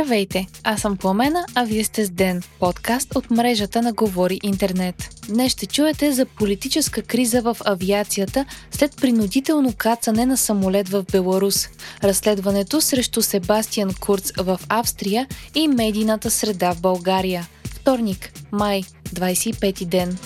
Здравейте, аз съм Пламена, а вие сте с Ден, подкаст от мрежата на Говори Интернет. Днес ще чуете за политическа криза в авиацията след принудително кацане на самолет в Беларус, разследването срещу Себастиан Курц в Австрия и медийната среда в България. Вторник, май, 25 ден.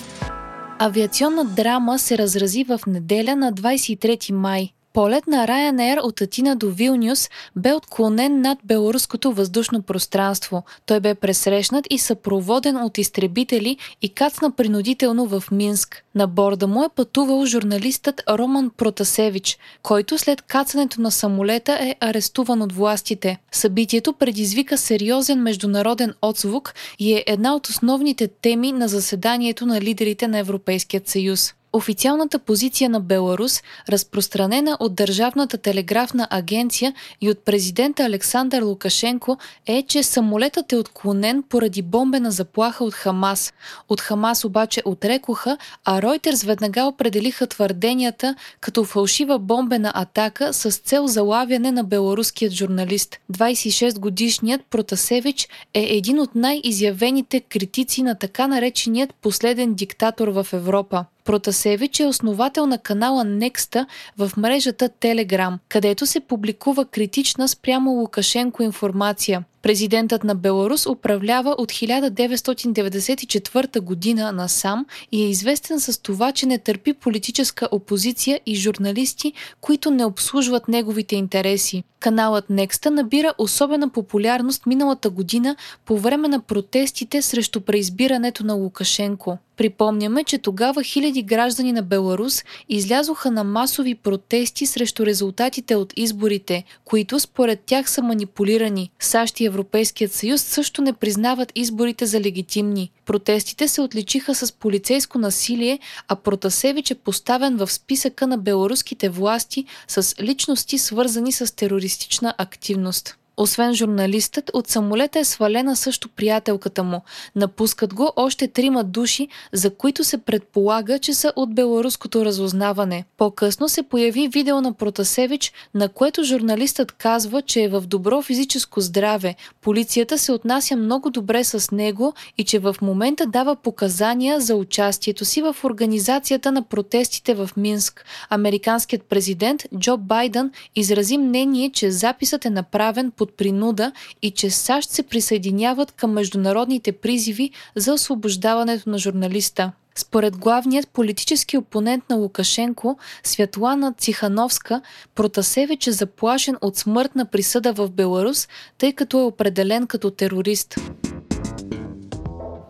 Авиационна драма се разрази в неделя на 23 май. Полет на Ryanair от Атина до Вилнюс бе отклонен над белоруското въздушно пространство. Той бе пресрещнат и съпроводен от изтребители и кацна принудително в Минск. На борда му е пътувал журналистът Роман Протасевич, който след кацането на самолета е арестуван от властите. Събитието предизвика сериозен международен отзвук и е една от основните теми на заседанието на лидерите на Европейският съюз. Официалната позиция на Беларус, разпространена от Държавната телеграфна агенция и от президента Александър Лукашенко, е, че самолетът е отклонен поради бомбена заплаха от Хамас. От Хамас обаче отрекоха, а Ройтерс веднага определиха твърденията като фалшива бомбена атака с цел залавяне на беларуският журналист. 26-годишният Протасевич е един от най-изявените критици на така нареченият последен диктатор в Европа. Протасевич е основател на канала Некста в мрежата Телеграм, където се публикува критична спрямо Лукашенко информация. Президентът на Беларус управлява от 1994 година насам и е известен с това, че не търпи политическа опозиция и журналисти, които не обслужват неговите интереси. Каналът Некста набира особена популярност миналата година по време на протестите срещу преизбирането на Лукашенко. Припомняме, че тогава хиляди граждани на Беларус излязоха на масови протести срещу резултатите от изборите, които според тях са манипулирани. САЩ и Европейският съюз също не признават изборите за легитимни. Протестите се отличиха с полицейско насилие, а Протасевич е поставен в списъка на беларуските власти с личности свързани с терористична активност. Освен журналистът, от самолета е свалена също приятелката му. Напускат го още трима души, за които се предполага, че са от беларуското разузнаване. По-късно се появи видео на Протасевич, на което журналистът казва, че е в добро физическо здраве, полицията се отнася много добре с него и че в момента дава показания за участието си в организацията на протестите в Минск. Американският президент Джо Байден изрази мнение, че записът е направен по под принуда и че САЩ се присъединяват към международните призиви за освобождаването на журналиста. Според главният политически опонент на Лукашенко, Святлана Цихановска, Протасевич е заплашен от смъртна присъда в Беларус, тъй като е определен като терорист.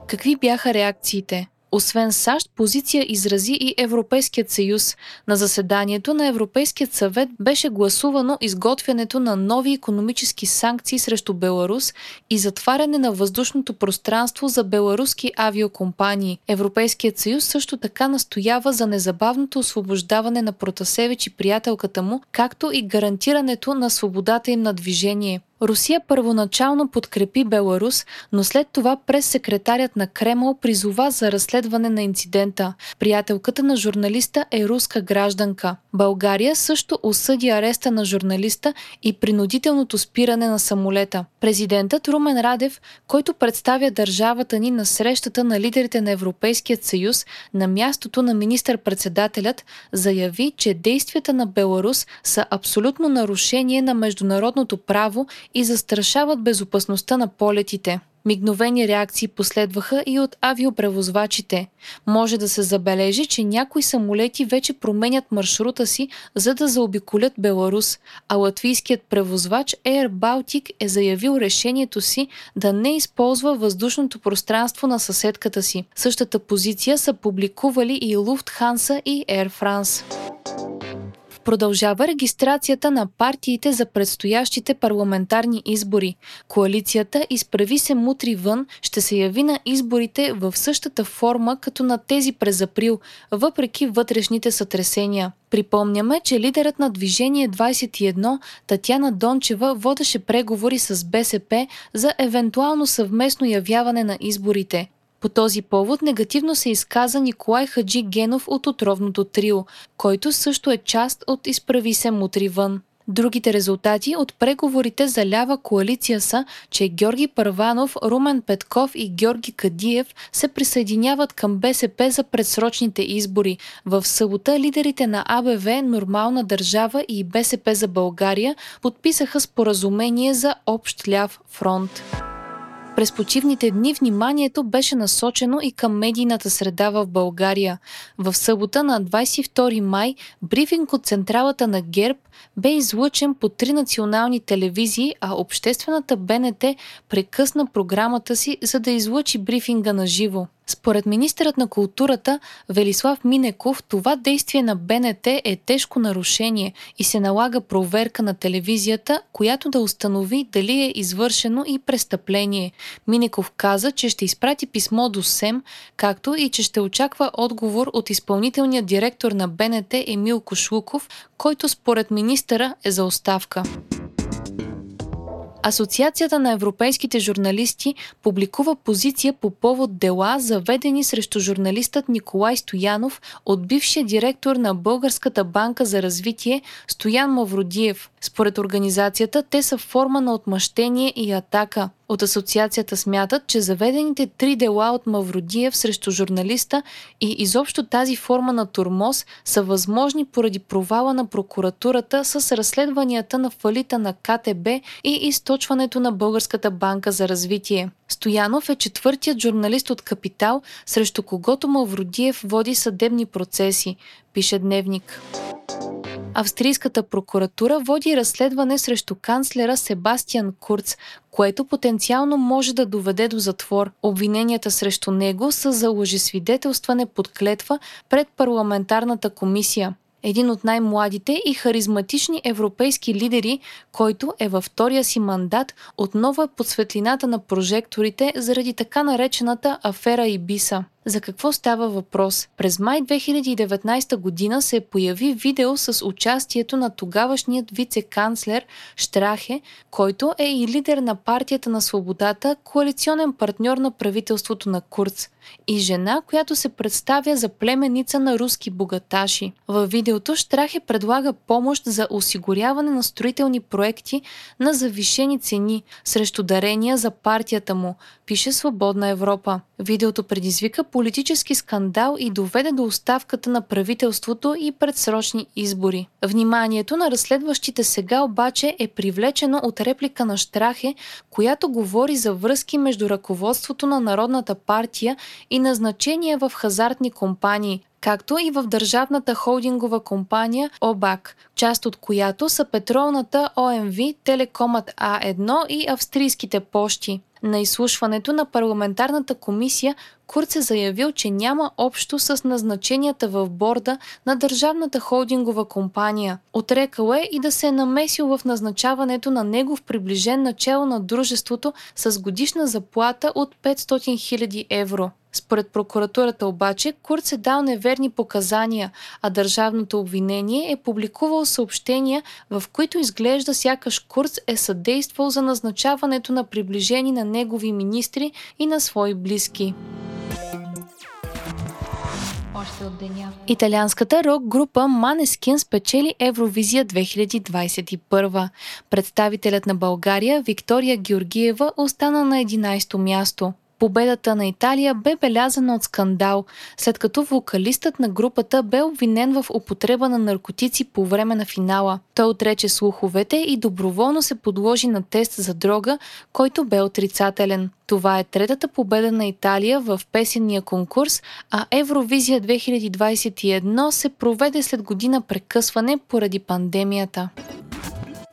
Какви бяха реакциите? Освен САЩ, позиция изрази и Европейският съюз. На заседанието на Европейският съвет беше гласувано изготвянето на нови економически санкции срещу Беларус и затваряне на въздушното пространство за беларуски авиокомпании. Европейският съюз също така настоява за незабавното освобождаване на Протасевич и приятелката му, както и гарантирането на свободата им на движение. Русия първоначално подкрепи Беларус, но след това през секретарят на Кремъл призова за разследване на инцидента. Приятелката на журналиста е руска гражданка. България също осъди ареста на журналиста и принудителното спиране на самолета. Президентът Румен Радев, който представя държавата ни на срещата на лидерите на Европейският съюз на мястото на министър-председателят, заяви, че действията на Беларус са абсолютно нарушение на международното право и застрашават безопасността на полетите. Мигновени реакции последваха и от авиопревозвачите. Може да се забележи, че някои самолети вече променят маршрута си, за да заобиколят Беларус, а латвийският превозвач Air Baltic е заявил решението си да не използва въздушното пространство на съседката си. Същата позиция са публикували и Lufthansa и Air France. Продължава регистрацията на партиите за предстоящите парламентарни избори. Коалицията Изправи се мутри вън ще се яви на изборите в същата форма като на тези през април, въпреки вътрешните сътресения. Припомняме, че лидерът на Движение 21 Татяна Дончева водеше преговори с БСП за евентуално съвместно явяване на изборите. По този повод негативно се изказа Николай Хаджи Генов от отровното трио, който също е част от Изправи се мутри вън. Другите резултати от преговорите за лява коалиция са, че Георги Първанов, Румен Петков и Георги Кадиев се присъединяват към БСП за предсрочните избори. В събота лидерите на АБВ, Нормална държава и БСП за България подписаха споразумение за общ ляв фронт. През почивните дни вниманието беше насочено и към медийната среда в България. В събота на 22 май брифинг от централата на ГЕРБ бе излъчен по три национални телевизии, а обществената БНТ прекъсна програмата си, за да излъчи брифинга на живо. Според министърът на културата Велислав Минеков, това действие на БНТ е тежко нарушение и се налага проверка на телевизията, която да установи дали е извършено и престъпление. Минеков каза, че ще изпрати писмо до СЕМ, както и че ще очаква отговор от изпълнителния директор на БНТ Емил Кошлуков, който според министъра е за оставка. Асоциацията на европейските журналисти публикува позиция по повод дела, заведени срещу журналистът Николай Стоянов от бившия директор на Българската банка за развитие Стоян Мавродиев. Според организацията, те са форма на отмъщение и атака. От асоциацията смятат, че заведените три дела от Мавродиев срещу журналиста и изобщо тази форма на турмоз са възможни поради провала на прокуратурата с разследванията на фалита на КТБ и източването на Българската банка за развитие. Стоянов е четвъртият журналист от Капитал, срещу когото Мавродиев води съдебни процеси, пише Дневник. Австрийската прокуратура води разследване срещу канцлера Себастиан Курц, което потенциално може да доведе до затвор. Обвиненията срещу него са за лъжесвидетелстване под клетва пред парламентарната комисия един от най-младите и харизматични европейски лидери, който е във втория си мандат, отново е под светлината на прожекторите заради така наречената афера Ибиса. За какво става въпрос? През май 2019 година се появи видео с участието на тогавашният вице-канцлер Штрахе, който е и лидер на партията на свободата, коалиционен партньор на правителството на Курц и жена, която се представя за племеница на руски богаташи. Във видеото Штрахе предлага помощ за осигуряване на строителни проекти на завишени цени срещу дарения за партията му, пише Свободна Европа. Видеото предизвика политически скандал и доведе до оставката на правителството и предсрочни избори. Вниманието на разследващите сега обаче е привлечено от реплика на Штрахе, която говори за връзки между ръководството на Народната партия и назначения в хазартни компании, както и в държавната холдингова компания ОБАК, част от която са петролната ОМВ, Телекомът А1 и австрийските пощи. На изслушването на парламентарната комисия Курц е заявил, че няма общо с назначенията в борда на държавната холдингова компания. Отрекал е и да се е намесил в назначаването на негов приближен начало на дружеството с годишна заплата от 500 000 евро. Според прокуратурата обаче, Курц е дал неверни показания, а държавното обвинение е публикувал съобщения, в които изглежда сякаш Курц е съдействал за назначаването на приближени на негови министри и на свои близки. Италианската рок-група Манескин спечели Евровизия 2021. Представителят на България Виктория Георгиева остана на 11-то място. Победата на Италия бе белязана от скандал, след като вокалистът на групата бе обвинен в употреба на наркотици по време на финала. Той отрече слуховете и доброволно се подложи на тест за дрога, който бе отрицателен. Това е третата победа на Италия в песенния конкурс, а Евровизия 2021 се проведе след година прекъсване поради пандемията.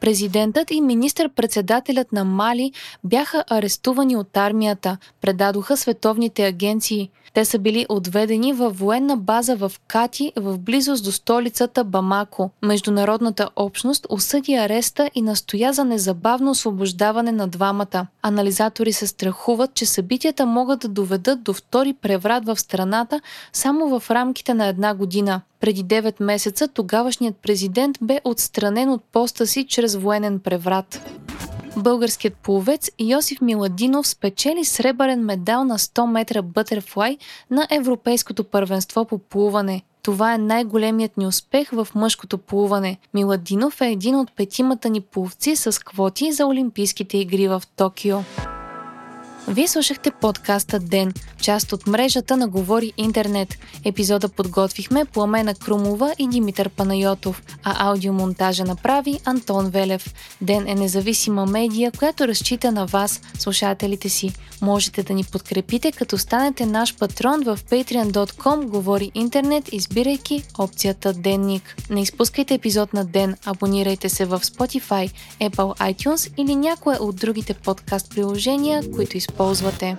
Президентът и министър-председателят на Мали бяха арестувани от армията, предадоха световните агенции. Те са били отведени във военна база в Кати, в близост до столицата Бамако. Международната общност осъди ареста и настоя за незабавно освобождаване на двамата. Анализатори се страхуват, че събитията могат да доведат до втори преврат в страната само в рамките на една година. Преди 9 месеца тогавашният президент бе отстранен от поста си чрез военен преврат. Българският пловец Йосиф Миладинов спечели сребърен медал на 100 метра бътерфлай на Европейското първенство по плуване. Това е най-големият ни успех в мъжкото плуване. Миладинов е един от петимата ни пловци с квоти за Олимпийските игри в Токио. Вие слушахте подкаста Ден, част от мрежата на Говори Интернет. Епизода подготвихме Пламена Крумова и Димитър Панайотов, а аудиомонтажа направи Антон Велев. Ден е независима медия, която разчита на вас, слушателите си. Можете да ни подкрепите, като станете наш патрон в patreon.com Говори Интернет, избирайки опцията Денник. Не изпускайте епизод на Ден, абонирайте се в Spotify, Apple iTunes или някое от другите подкаст приложения, които използвате използвате.